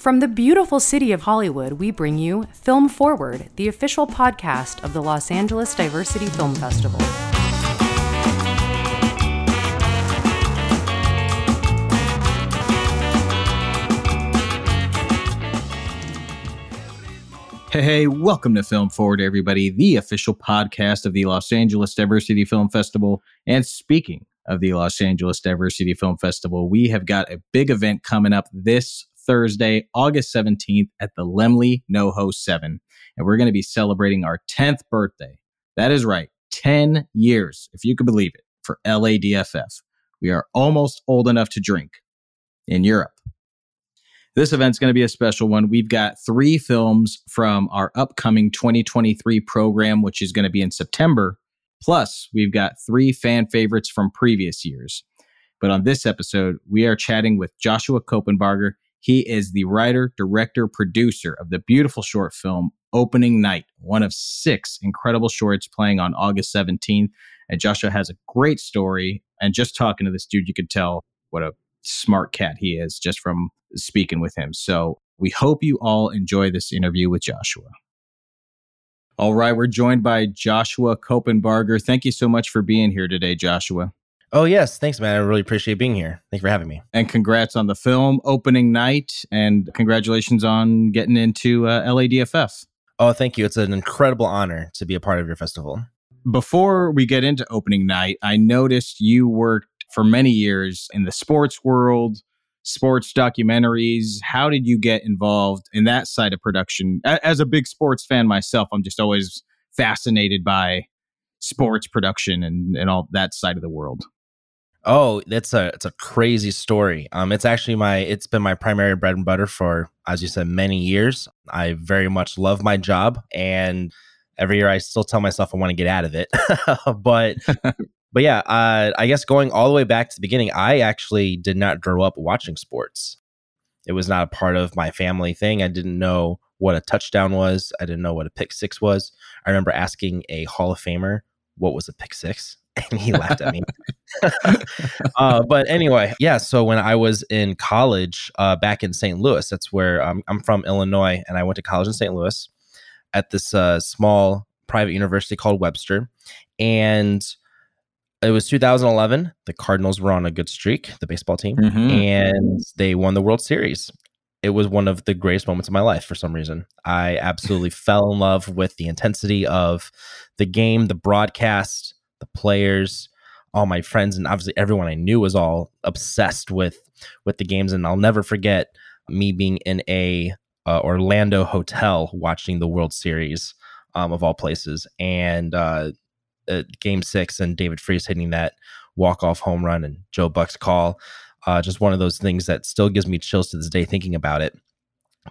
From the beautiful city of Hollywood, we bring you Film Forward, the official podcast of the Los Angeles Diversity Film Festival. Hey, hey, welcome to Film Forward, everybody, the official podcast of the Los Angeles Diversity Film Festival. And speaking of the Los Angeles Diversity Film Festival, we have got a big event coming up this Thursday, August 17th at the Laemmle NoHo 7. And we're going to be celebrating our 10th birthday. That is right, 10 years, if you can believe it, for LADFF. We are almost old enough to drink in Europe. This event's going to be a special one. We've got three films from our upcoming 2023 program, which is going to be in September. Plus, we've got three fan favorites from previous years. But on this episode, we are chatting with Joshua Coppenbarger. He is the writer, director, producer of the beautiful short film Opening Night, one of six incredible shorts playing on August 17th. And Joshua has a great story. And just talking to this dude, you could tell what a smart cat he is just from speaking with him. So we hope you all enjoy this interview with Joshua. All right, we're joined by Joshua Coppenbarger. Thank you so much for being here today, Joshua. Oh, yes. Thanks, man. I really appreciate being here. Thank you for having me. And congrats on the film opening night. And congratulations on getting into uh, LADFF. Oh, thank you. It's an incredible honor to be a part of your festival. Before we get into opening night, I noticed you worked for many years in the sports world, sports documentaries. How did you get involved in that side of production? As a big sports fan myself, I'm just always fascinated by sports production and, and all that side of the world. Oh, that's a it's a crazy story. Um, it's actually my it's been my primary bread and butter for, as you said, many years. I very much love my job, and every year I still tell myself I want to get out of it. but but yeah, uh, I guess going all the way back to the beginning, I actually did not grow up watching sports. It was not a part of my family thing. I didn't know what a touchdown was. I didn't know what a pick six was. I remember asking a Hall of Famer what was a pick six and he laughed at me. uh, but anyway, yeah. So when I was in college uh, back in St. Louis, that's where um, I'm from, Illinois, and I went to college in St. Louis at this uh, small private university called Webster, and it was 2011. The Cardinals were on a good streak, the baseball team, mm-hmm. and they won the World Series. It was one of the greatest moments of my life for some reason. I absolutely fell in love with the intensity of the game, the broadcast, the players, all my friends, and obviously everyone I knew was all obsessed with with the games. And I'll never forget me being in a uh, Orlando hotel watching the World Series um, of all places, and uh, uh, Game Six, and David Freese hitting that walk off home run, and Joe Buck's call. Uh, just one of those things that still gives me chills to this day thinking about it.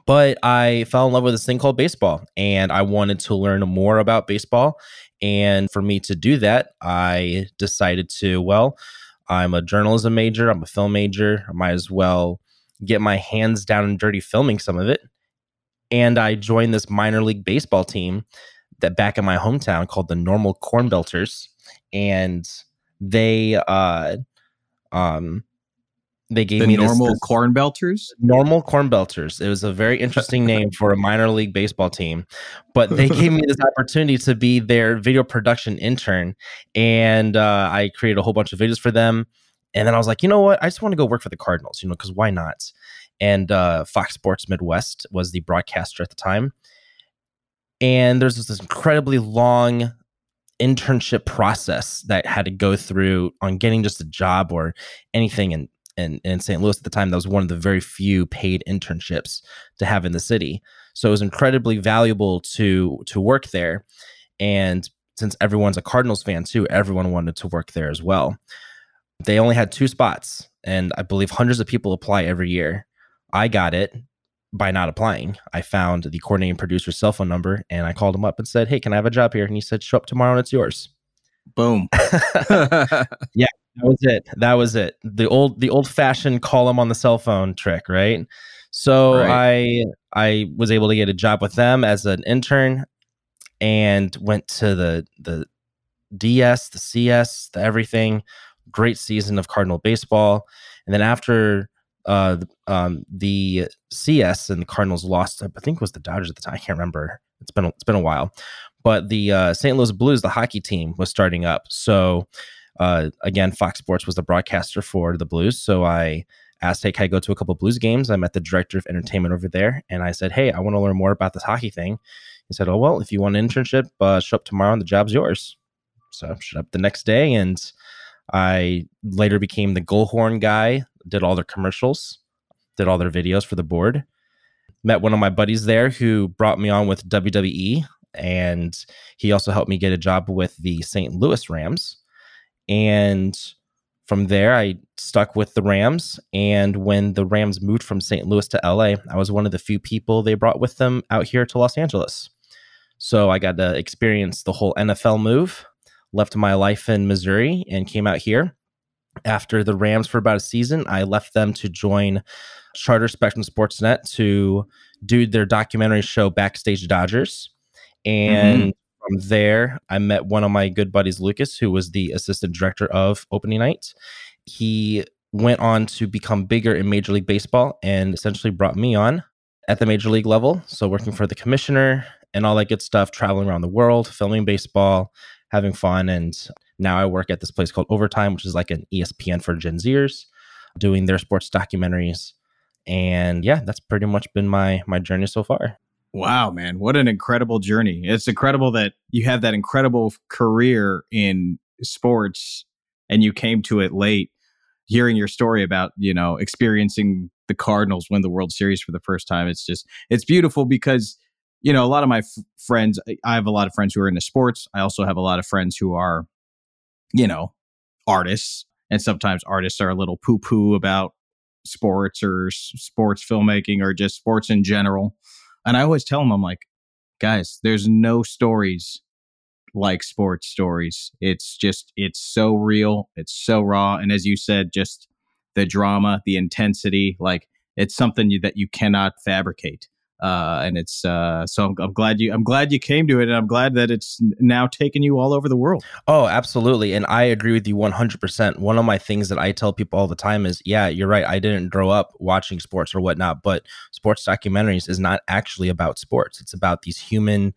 But I fell in love with this thing called baseball, and I wanted to learn more about baseball. And for me to do that, I decided to, well, I'm a journalism major, I'm a film major. I might as well get my hands down and dirty filming some of it. And I joined this minor league baseball team that back in my hometown called the Normal Corn Belters. And they uh um they gave the me normal this, this corn belters? Normal corn belters. It was a very interesting name for a minor league baseball team but they gave me this opportunity to be their video production intern and uh, i created a whole bunch of videos for them and then i was like you know what? I just want to go work for the cardinals you know because why not? And uh, fox sports midwest was the broadcaster at the time and there's this incredibly long internship process that had to go through on getting just a job or anything and in, in St. Louis at the time, that was one of the very few paid internships to have in the city. So it was incredibly valuable to to work there. And since everyone's a Cardinals fan too, everyone wanted to work there as well. They only had two spots, and I believe hundreds of people apply every year. I got it by not applying. I found the coordinating producer's cell phone number and I called him up and said, Hey, can I have a job here? And he said, Show up tomorrow and it's yours. Boom. yeah, that was it. That was it. The old the old fashioned call them on the cell phone trick, right? So right. I I was able to get a job with them as an intern and went to the the DS, the CS, the everything. Great season of Cardinal baseball. And then after uh, um, the CS and the Cardinals lost. I think it was the Dodgers at the time. I can't remember. It's been it's been a while, but the uh, St. Louis Blues, the hockey team, was starting up. So uh, again, Fox Sports was the broadcaster for the Blues. So I asked, "Hey, can I go to a couple Blues games?" I met the director of entertainment over there, and I said, "Hey, I want to learn more about this hockey thing." He said, "Oh well, if you want an internship, uh, show up tomorrow, and the job's yours." So I showed up the next day, and I later became the Goalhorn guy. Did all their commercials, did all their videos for the board. Met one of my buddies there who brought me on with WWE, and he also helped me get a job with the St. Louis Rams. And from there, I stuck with the Rams. And when the Rams moved from St. Louis to LA, I was one of the few people they brought with them out here to Los Angeles. So I got to experience the whole NFL move, left my life in Missouri, and came out here. After the Rams for about a season, I left them to join Charter Spectrum Sportsnet to do their documentary show Backstage Dodgers. And mm-hmm. From there, I met one of my good buddies, Lucas, who was the assistant director of opening night. He went on to become bigger in Major League Baseball and essentially brought me on at the Major League level. So, working for the commissioner and all that good stuff, traveling around the world, filming baseball, having fun. And now I work at this place called Overtime, which is like an ESPN for Gen Zers, doing their sports documentaries. And yeah, that's pretty much been my my journey so far. Wow, man, what an incredible journey. It's incredible that you have that incredible career in sports and you came to it late. Hearing your story about, you know, experiencing the Cardinals win the World Series for the first time, it's just it's beautiful because you know, a lot of my f- friends, I have a lot of friends who are into sports. I also have a lot of friends who are, you know, artists. And sometimes artists are a little poo poo about sports or s- sports filmmaking or just sports in general. And I always tell them, I'm like, guys, there's no stories like sports stories. It's just, it's so real. It's so raw. And as you said, just the drama, the intensity, like it's something you, that you cannot fabricate. Uh, and it's uh, so I'm, I'm, glad you I'm glad you came to it, and I'm glad that it's now taken you all over the world. Oh, absolutely, and I agree with you 100. percent One of my things that I tell people all the time is, yeah, you're right. I didn't grow up watching sports or whatnot, but sports documentaries is not actually about sports. It's about these human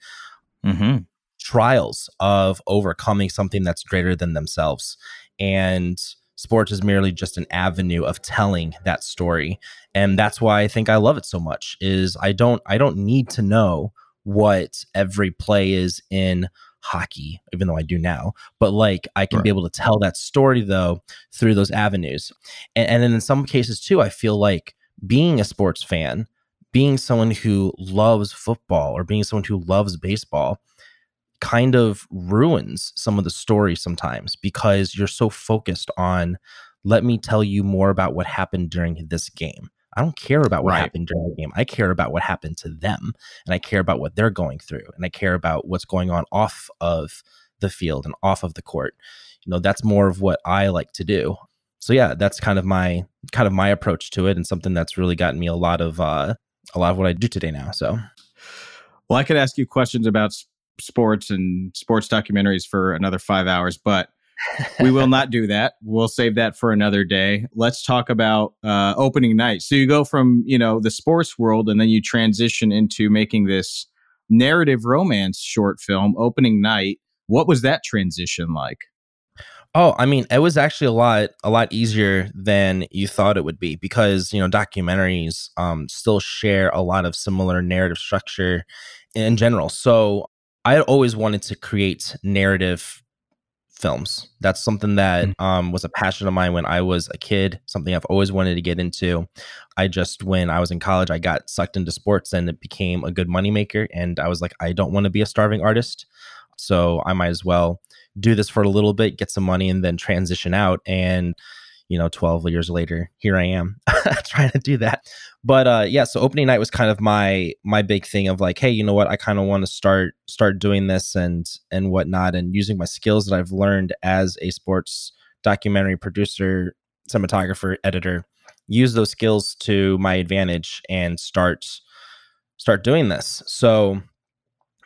mm-hmm. trials of overcoming something that's greater than themselves, and sports is merely just an avenue of telling that story and that's why i think i love it so much is i don't i don't need to know what every play is in hockey even though i do now but like i can right. be able to tell that story though through those avenues and, and then in some cases too i feel like being a sports fan being someone who loves football or being someone who loves baseball kind of ruins some of the story sometimes because you're so focused on let me tell you more about what happened during this game. I don't care about what right. happened during the game. I care about what happened to them and I care about what they're going through and I care about what's going on off of the field and off of the court. You know, that's more of what I like to do. So yeah, that's kind of my kind of my approach to it and something that's really gotten me a lot of uh a lot of what I do today now. So well, I could ask you questions about sports and sports documentaries for another five hours, but we will not do that. We'll save that for another day. Let's talk about uh, opening night. So you go from you know the sports world, and then you transition into making this narrative romance short film. Opening night. What was that transition like? Oh, I mean, it was actually a lot a lot easier than you thought it would be because you know documentaries um, still share a lot of similar narrative structure in general. So I always wanted to create narrative films. That's something that mm. um, was a passion of mine when I was a kid, something I've always wanted to get into. I just, when I was in college, I got sucked into sports and it became a good moneymaker. And I was like, I don't want to be a starving artist. So I might as well do this for a little bit, get some money, and then transition out. And you know 12 years later here i am trying to do that but uh yeah so opening night was kind of my my big thing of like hey you know what i kind of want to start start doing this and and whatnot and using my skills that i've learned as a sports documentary producer cinematographer editor use those skills to my advantage and start start doing this so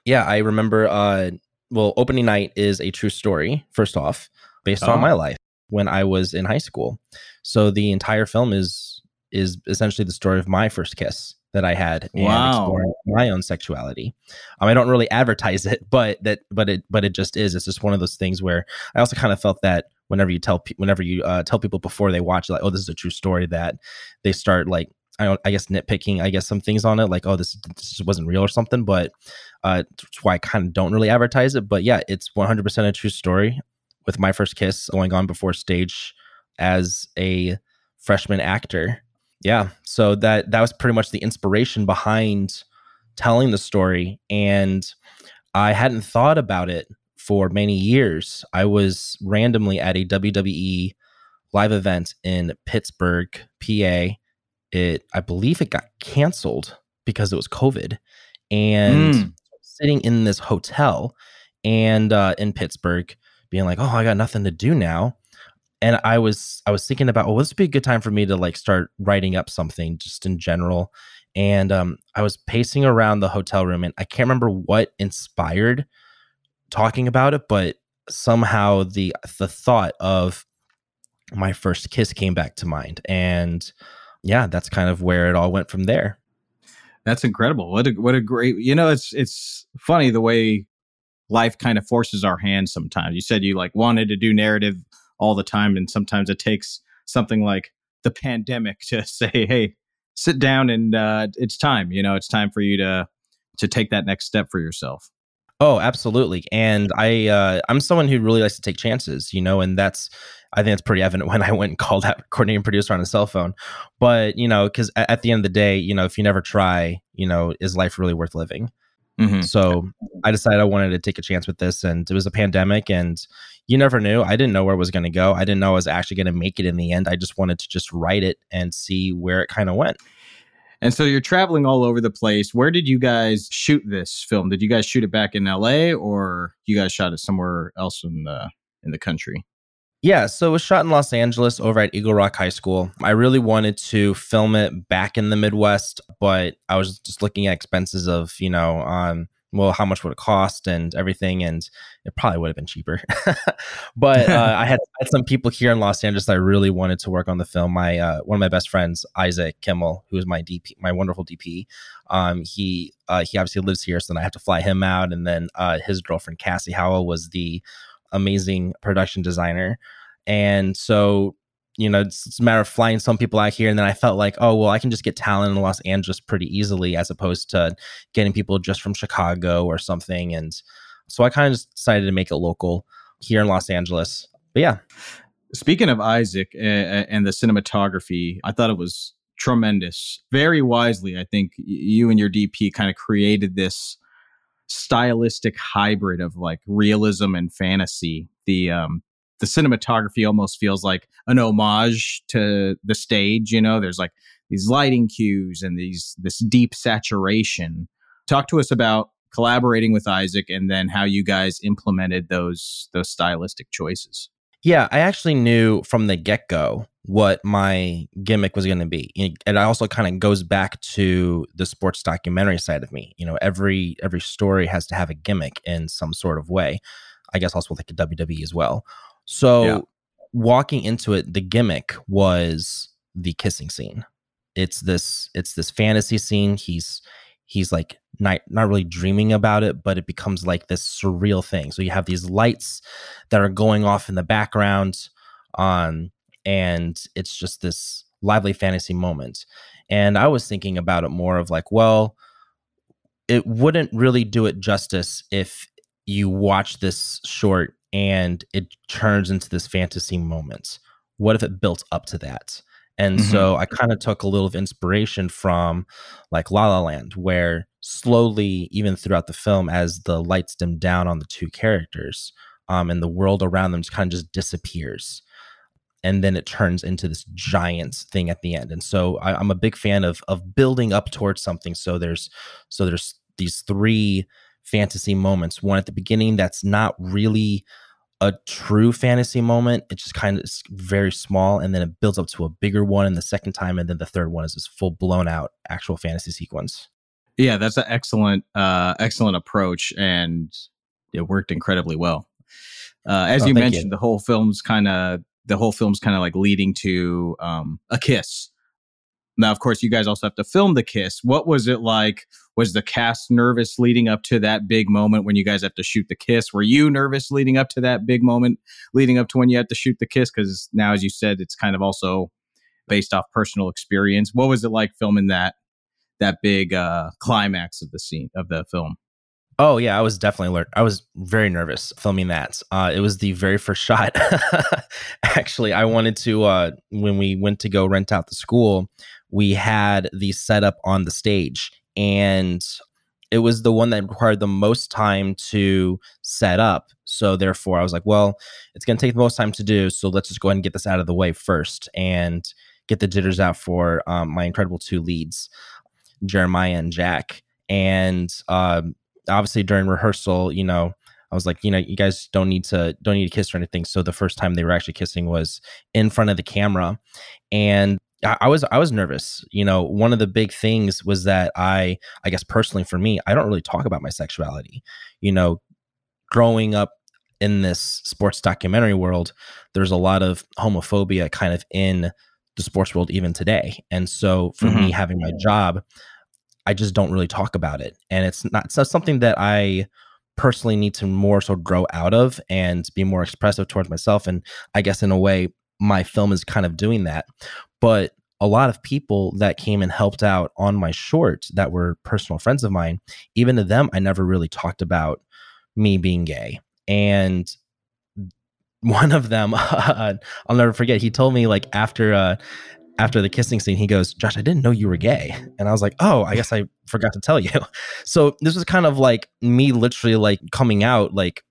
yeah i remember uh well opening night is a true story first off based oh. on my life when I was in high school. So the entire film is is essentially the story of my first kiss that I had and exploring my own sexuality. Um, I don't really advertise it, but that but it but it just is. It's just one of those things where I also kind of felt that whenever you tell pe- whenever you uh, tell people before they watch like oh this is a true story that they start like I don't I guess nitpicking I guess some things on it like oh this this wasn't real or something but uh that's why I kind of don't really advertise it but yeah it's 100% a true story with my first kiss going on before stage as a freshman actor yeah so that that was pretty much the inspiration behind telling the story and I hadn't thought about it for many years. I was randomly at a WWE live event in Pittsburgh, PA. It I believe it got canceled because it was COVID. And Mm. sitting in this hotel and uh, in Pittsburgh, being like, "Oh, I got nothing to do now." And I was I was thinking about, oh, this would be a good time for me to like start writing up something just in general. And um, I was pacing around the hotel room, and I can't remember what inspired talking about it, but somehow the the thought of my first kiss came back to mind, and yeah, that's kind of where it all went from there. That's incredible. What a what a great. You know, it's it's funny the way life kind of forces our hands sometimes. You said you like wanted to do narrative all the time and sometimes it takes something like the pandemic to say, "Hey, sit down and uh it's time, you know, it's time for you to to take that next step for yourself." Oh, absolutely. And I uh, I'm someone who really likes to take chances, you know, and that's I think it's pretty evident when I went and called out coordinating producer on a cell phone. But you know, because at, at the end of the day, you know, if you never try, you know, is life really worth living? Mhm. So I decided I wanted to take a chance with this, and it was a pandemic, and you never knew. I didn't know where it was going to go. I didn't know I was actually going to make it in the end. I just wanted to just write it and see where it kind of went. And so you're traveling all over the place. Where did you guys shoot this film? Did you guys shoot it back in LA or you guys shot it somewhere else in the in the country? Yeah, so it was shot in Los Angeles over at Eagle Rock High School. I really wanted to film it back in the Midwest, but I was just looking at expenses of, you know, um, well, how much would it cost and everything, and it probably would have been cheaper. but uh, I had, had some people here in Los Angeles that I really wanted to work on the film. My uh, one of my best friends, Isaac Kimmel, who is my DP, my wonderful DP. Um, he uh, he obviously lives here, so then I have to fly him out, and then uh, his girlfriend Cassie Howell was the amazing production designer. And so, you know, it's, it's a matter of flying some people out here. And then I felt like, oh, well, I can just get talent in Los Angeles pretty easily as opposed to getting people just from Chicago or something. And so I kind of decided to make it local here in Los Angeles. But yeah, Speaking of Isaac and the cinematography, I thought it was tremendous. Very wisely, I think you and your DP kind of created this stylistic hybrid of like realism and fantasy. The um the cinematography almost feels like an homage to the stage, you know, there's like these lighting cues and these this deep saturation. Talk to us about collaborating with Isaac and then how you guys implemented those those stylistic choices. Yeah, I actually knew from the get go what my gimmick was going to be, and it also kind of goes back to the sports documentary side of me. You know, every every story has to have a gimmick in some sort of way. I guess also like a WWE as well. So Yeah. walking into it, the gimmick was the kissing scene. It's this it's this fantasy scene. He's he's like not not really dreaming about it, but it becomes like this surreal thing. So you have these lights that are going off in the background, um, and it's just this lively fantasy moment. And I was thinking about it more of like, well, it wouldn't really do it justice if you watch this short and it turns into this fantasy moment. What if it built up to that? And Mhm. so I kind of took a little of inspiration from like La La Land, where slowly, even throughout the film, as the lights dim down on the two characters, um, and the world around them just kind of just disappears. And then it turns into this giant thing at the end. And so I, I'm a big fan of of building up towards something. So there's so there's these three fantasy moments. One at the beginning that's not really a true fantasy moment. It just kind of is very small, and then it builds up to a bigger one in the second time, and then the third one is this full blown out actual fantasy sequence. Yeah, that's an excellent, uh, excellent approach, and it worked incredibly well. Uh, as Oh, you thank you. mentioned, the whole film's kind of the whole film's kind of like leading to um, a kiss. Now, of course, you guys also have to film the kiss. What was it like? Was the cast nervous leading up to that big moment when you guys have to shoot the kiss? Were you nervous leading up to that big moment, leading up to when you had to shoot the kiss? Because now, as you said, it's kind of also based off personal experience. What was it like filming that that big uh, climax of the scene of the film? Oh yeah, I was definitely alert. I was very nervous filming that. Uh, it was the very first shot. Actually, I wanted to uh, when we went to go rent out the school, we had the setup on the stage, and it was the one that required the most time to set up. So therefore, I was like, well, it's going to take the most time to do. So let's just go ahead and get this out of the way first, and get the jitters out for um, my incredible two leads, Jeremiah and Jack, and. Um, obviously during rehearsal, you know, I was like, you know, you guys don't need to don't need to kiss or anything. So the first time they were actually kissing was in front of the camera, and I, was I was nervous. You know, one of the big things was that I I guess personally for me, I don't really talk about my sexuality. You know, growing up in this sports documentary world, there's a lot of homophobia kind of in the sports world even today. And so for mm-hmm. me having my job, I just don't really talk about it. And it's not, it's not something that I personally need to more so grow out of and be more expressive towards myself. And I guess in a way, my film is kind of doing that. But a lot of people that came and helped out on my short that were personal friends of mine, even to them, I never really talked about me being gay. And one of them, I'll never forget, he told me like after uh, after the kissing scene, he goes, Josh, I didn't know you were gay. And I was like, oh, I guess I forgot to tell you. So this was kind of like me literally like coming out like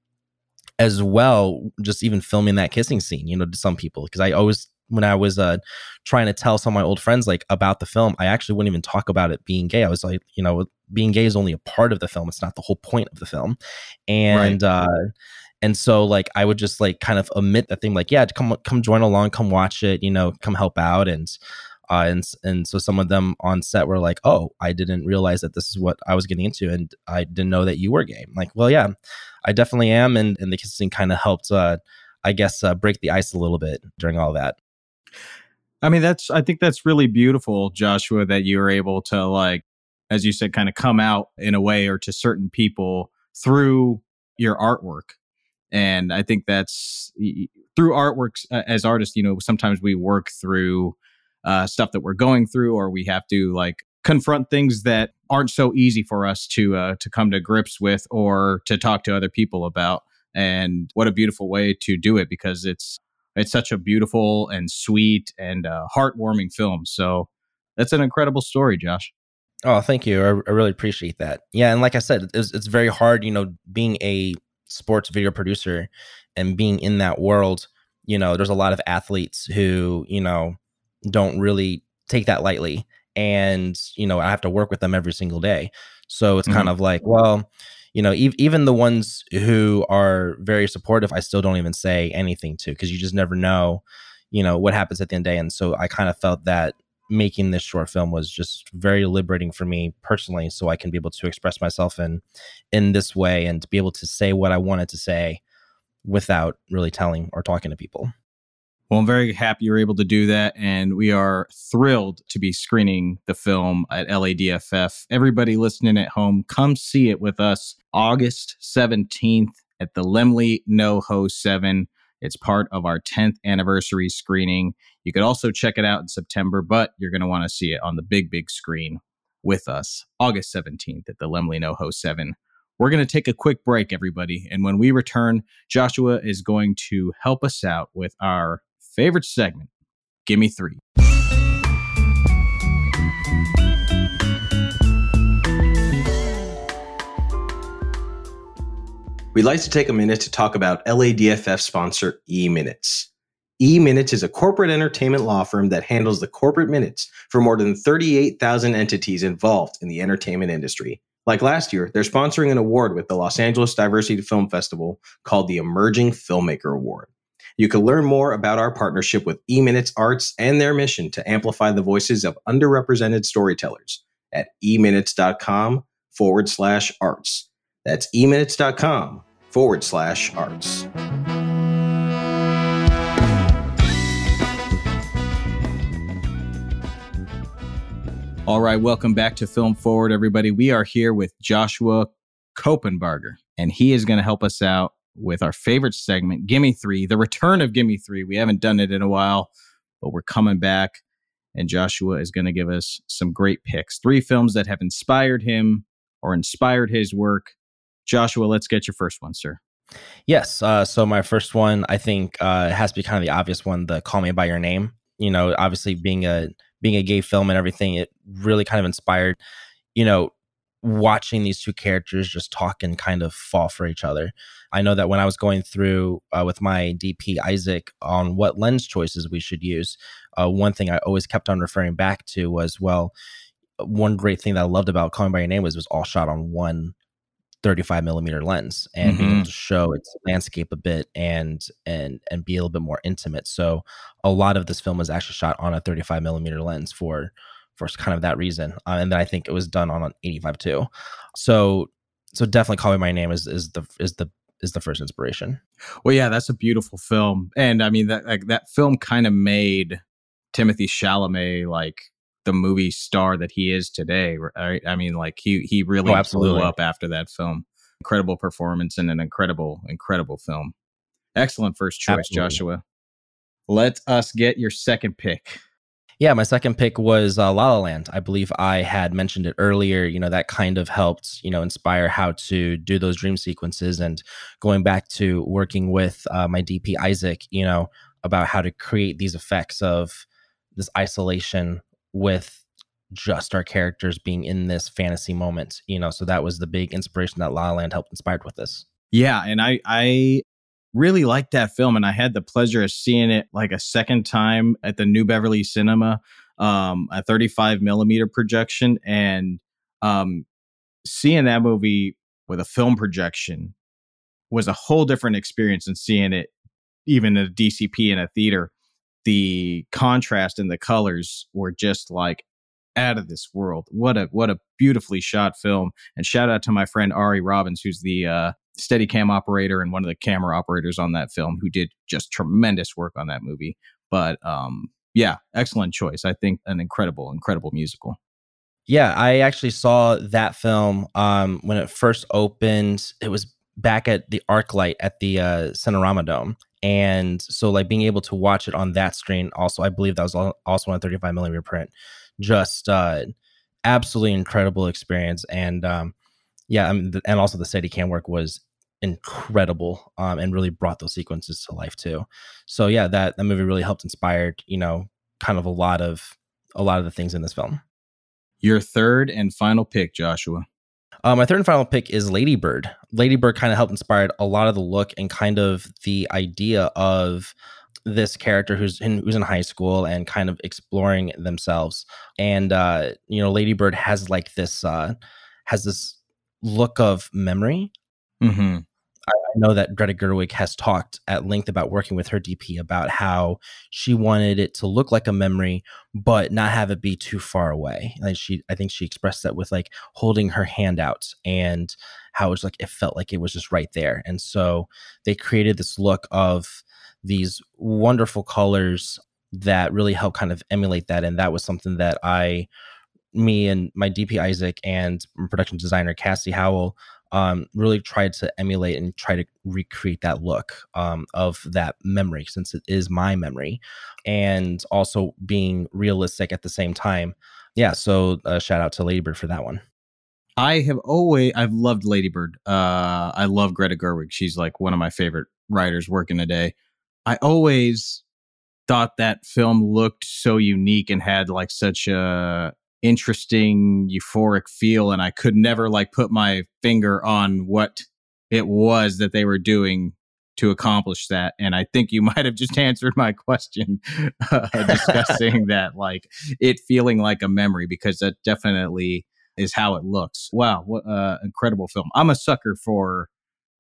as well, just even filming that kissing scene, you know, to some people. Because I always when I was uh trying to tell some of my old friends like about the film, I actually wouldn't even talk about it being gay. I was like, you know, being gay is only a part of the film. It's not the whole point of the film. And right. uh and so like I would just like kind of omit that thing, like, yeah, come come join along, come watch it, you know, come help out. And uh, and and so some of them on set were like, "Oh, I didn't realize that this is what I was getting into, and I didn't know that you were gay." I'm like, well, yeah, I definitely am, and and the kissing kind of helped, uh, I guess, uh, break the ice a little bit during all that. I mean, that's I think that's really beautiful, Joshua, that you were able to like, as you said, kind of come out in a way or to certain people through your artwork and i think that's through artworks as artists you know sometimes we work through uh, stuff that we're going through or we have to like confront things that aren't so easy for us to uh, to come to grips with or to talk to other people about. And what a beautiful way to do it because it's it's such a beautiful and sweet and uh, heartwarming film. So that's an incredible story josh. Oh thank you. I, I really appreciate that. Yeah and like i said it's, it's very hard you know being a sports video producer and being in that world, you know, there's a lot of athletes who, you know, don't really take that lightly. And, you know, I have to work with them every single day. So it's mm-hmm. kind of like, well, you know, e- even the ones who are very supportive, I still don't even say anything to because you just never know, you know, what happens at the end of the day. And so I kind of felt that making this short film was just very liberating for me personally so i can be able to express myself in in this way and be able to say what i wanted to say without really telling or talking to people well i'm very happy you're able to do that and we are thrilled to be screening the film at ladff everybody listening at home come see it with us august 17th at the Laemmle NoHo 7 it's part of our 10th anniversary screening. You could also check it out in September, but you're going to want to see it on the big, big screen with us August 17th at the Laemmle NoHo 7. We're going to take a quick break, everybody. And when we return, Joshua is going to help us out with our favorite segment, Gimme Three. We'd like to take a minute to talk about LADFF sponsor E Minutes. E Minutes is a corporate entertainment law firm that handles the corporate minutes for more than 38,000 entities involved in the entertainment industry. Like last year, they're sponsoring an award with the Los Angeles Diversity Film Festival called the Emerging Filmmaker Award. You can learn more about our partnership with E Minutes Arts and their mission to amplify the voices of underrepresented storytellers at eminutes.com forward slash arts. That's eminutes.com forward slash arts. All right, welcome back to Film Forward, everybody. We are here with Joshua Coppenbarger, and he is going to help us out with our favorite segment, Gimme Three, the return of Gimme Three. We haven't done it in a while, but we're coming back, and Joshua is going to give us some great picks. Three films that have inspired him or inspired his work. Joshua, let's get your first one, sir. Yes. Uh, so my first one, I think, uh, has to be kind of the obvious one, the "Call Me by Your Name." You know, obviously being a being a gay film and everything, it really kind of inspired. You know, watching these two characters just talk and kind of fall for each other. I know that when I was going through uh, with my DP Isaac on what lens choices we should use, uh, one thing I always kept on referring back to was, well, one great thing that I loved about Calling by Your Name was it was all shot on one 35 millimeter lens and being able mm-hmm. to show its landscape a bit and and and be a little bit more intimate. So a lot of this film was actually shot on a 35 millimeter lens for for kind of that reason, uh, and then I think it was done on an 85 too. So so definitely Call Me My Name is is the is the is the first inspiration. Well, yeah, that's a beautiful film, and I mean that like that film kind of made Timothée Chalamet like the movie star that he is today. Right? I mean, like he he really oh, blew up after that film. Incredible performance and an incredible incredible film. Excellent first choice, absolutely. Joshua. Let us get your second pick. Yeah, my second pick was uh, La La Land. I believe I had mentioned it earlier. You know, that kind of helped, you know, inspire how to do those dream sequences. And going back to working with uh, my DP Isaac, you know, about how to create these effects of this isolation with just our characters being in this fantasy moment, you know. So that was the big inspiration that La La Land helped inspired with this. Yeah, and I I really liked that film, and I had the pleasure of seeing it like a second time at the New Beverly Cinema, um, a 35 millimeter projection, and um, seeing that movie with a film projection was a whole different experience than seeing it even at a DCP in a theater the contrast and the colors were just like out of this world. What a what a beautifully shot film. And shout out to my friend Ari Robbins, who's the uh, steady cam operator and one of the camera operators on that film, who did just tremendous work on that movie. But um, yeah, excellent choice. I think an incredible, incredible musical. Yeah, I actually saw that film um, when it first opened. It was back at the ArcLight at the uh, Cinerama Dome, and so like being able to watch it on that screen also i believe that was also on a 35 millimeter print just uh absolutely incredible experience and um yeah I mean, and also the steady cam work was incredible um and really brought those sequences to life too. So yeah that that movie really helped inspired you know kind of a lot of a lot of the things in this film. Your third and final pick joshua. Uh, my third and final pick is Ladybird. Ladybird kind of helped inspire a lot of the look and kind of the idea of this character who's in, who's in high school and kind of exploring themselves. And uh, you know, Ladybird has like this uh, has this look of memory. Mm-hmm. I, know that Greta Gerwig has talked at length about working with her DP about how she wanted it to look like a memory, but not have it be too far away. And she, I think she expressed that with like holding her hand out and how it's like it felt like it was just right there. And so they created this look of these wonderful colors that really help kind of emulate that. And that was something that I, me and my DP Isaac and production designer Cassie Howell um, really tried to emulate and try to recreate that look um, of that memory since it is my memory and also being realistic at the same time. Yeah so uh, shout out to ladybird for that one. I have always i've loved ladybird uh, i love greta gerwig. She's like one of my favorite writers working today i always thought that film looked so unique and had like such a interesting euphoric feel and i could never like put my finger on what it was that they were doing to accomplish that and i think you might have just answered my question uh, discussing that like it feeling like a memory because that definitely is how it looks. Wow what uh, incredible film. I'm a sucker for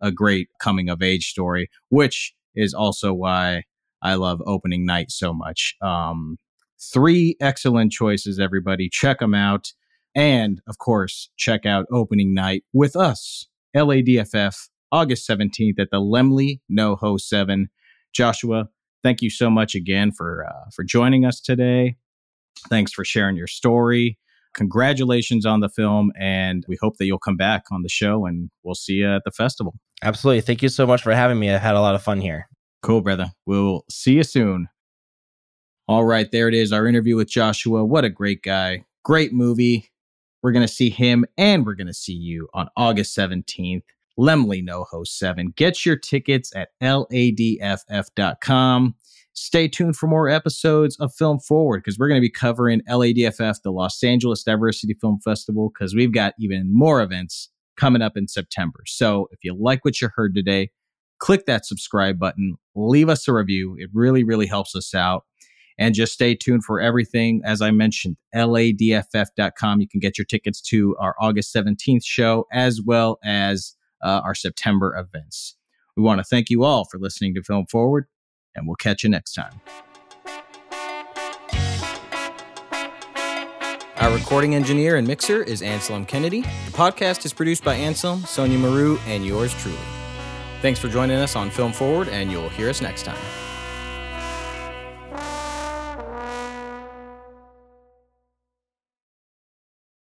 a great coming of age story which is also why i love opening night so much um Three excellent choices, everybody. Check them out. And of course, check out opening night with us, LADFF, August 17th at the Laemmle NoHo 7. Joshua, thank you so much again for uh, for joining us today. Thanks for sharing your story. Congratulations on the film. And we hope that you'll come back on the show and we'll see you at the festival. Absolutely. Thank you so much for having me. I had a lot of fun here. Cool, brother. We'll see you soon. All right, there it is. Our interview with Joshua. What a great guy. Great movie. We're going to see him and we're going to see you on August 17th. Laemmle NoHo 7. Get your tickets at ladff.com. Stay tuned for more episodes of Film Forward because we're going to be covering LADFF, the Los Angeles Diversity Film Festival, because we've got even more events coming up in September. So if you like what you heard today, click that subscribe button, leave us a review. It really, really helps us out. And just stay tuned for everything. As I mentioned, ladff.com. You can get your tickets to our August 17th show as well as uh, our September events. We want to thank you all for listening to Film Forward, and we'll catch you next time. Our recording engineer and mixer is Anselm Kennedy. The podcast is produced by Anselm, Sonia Maru, and yours truly. Thanks for joining us on Film Forward, and you'll hear us next time.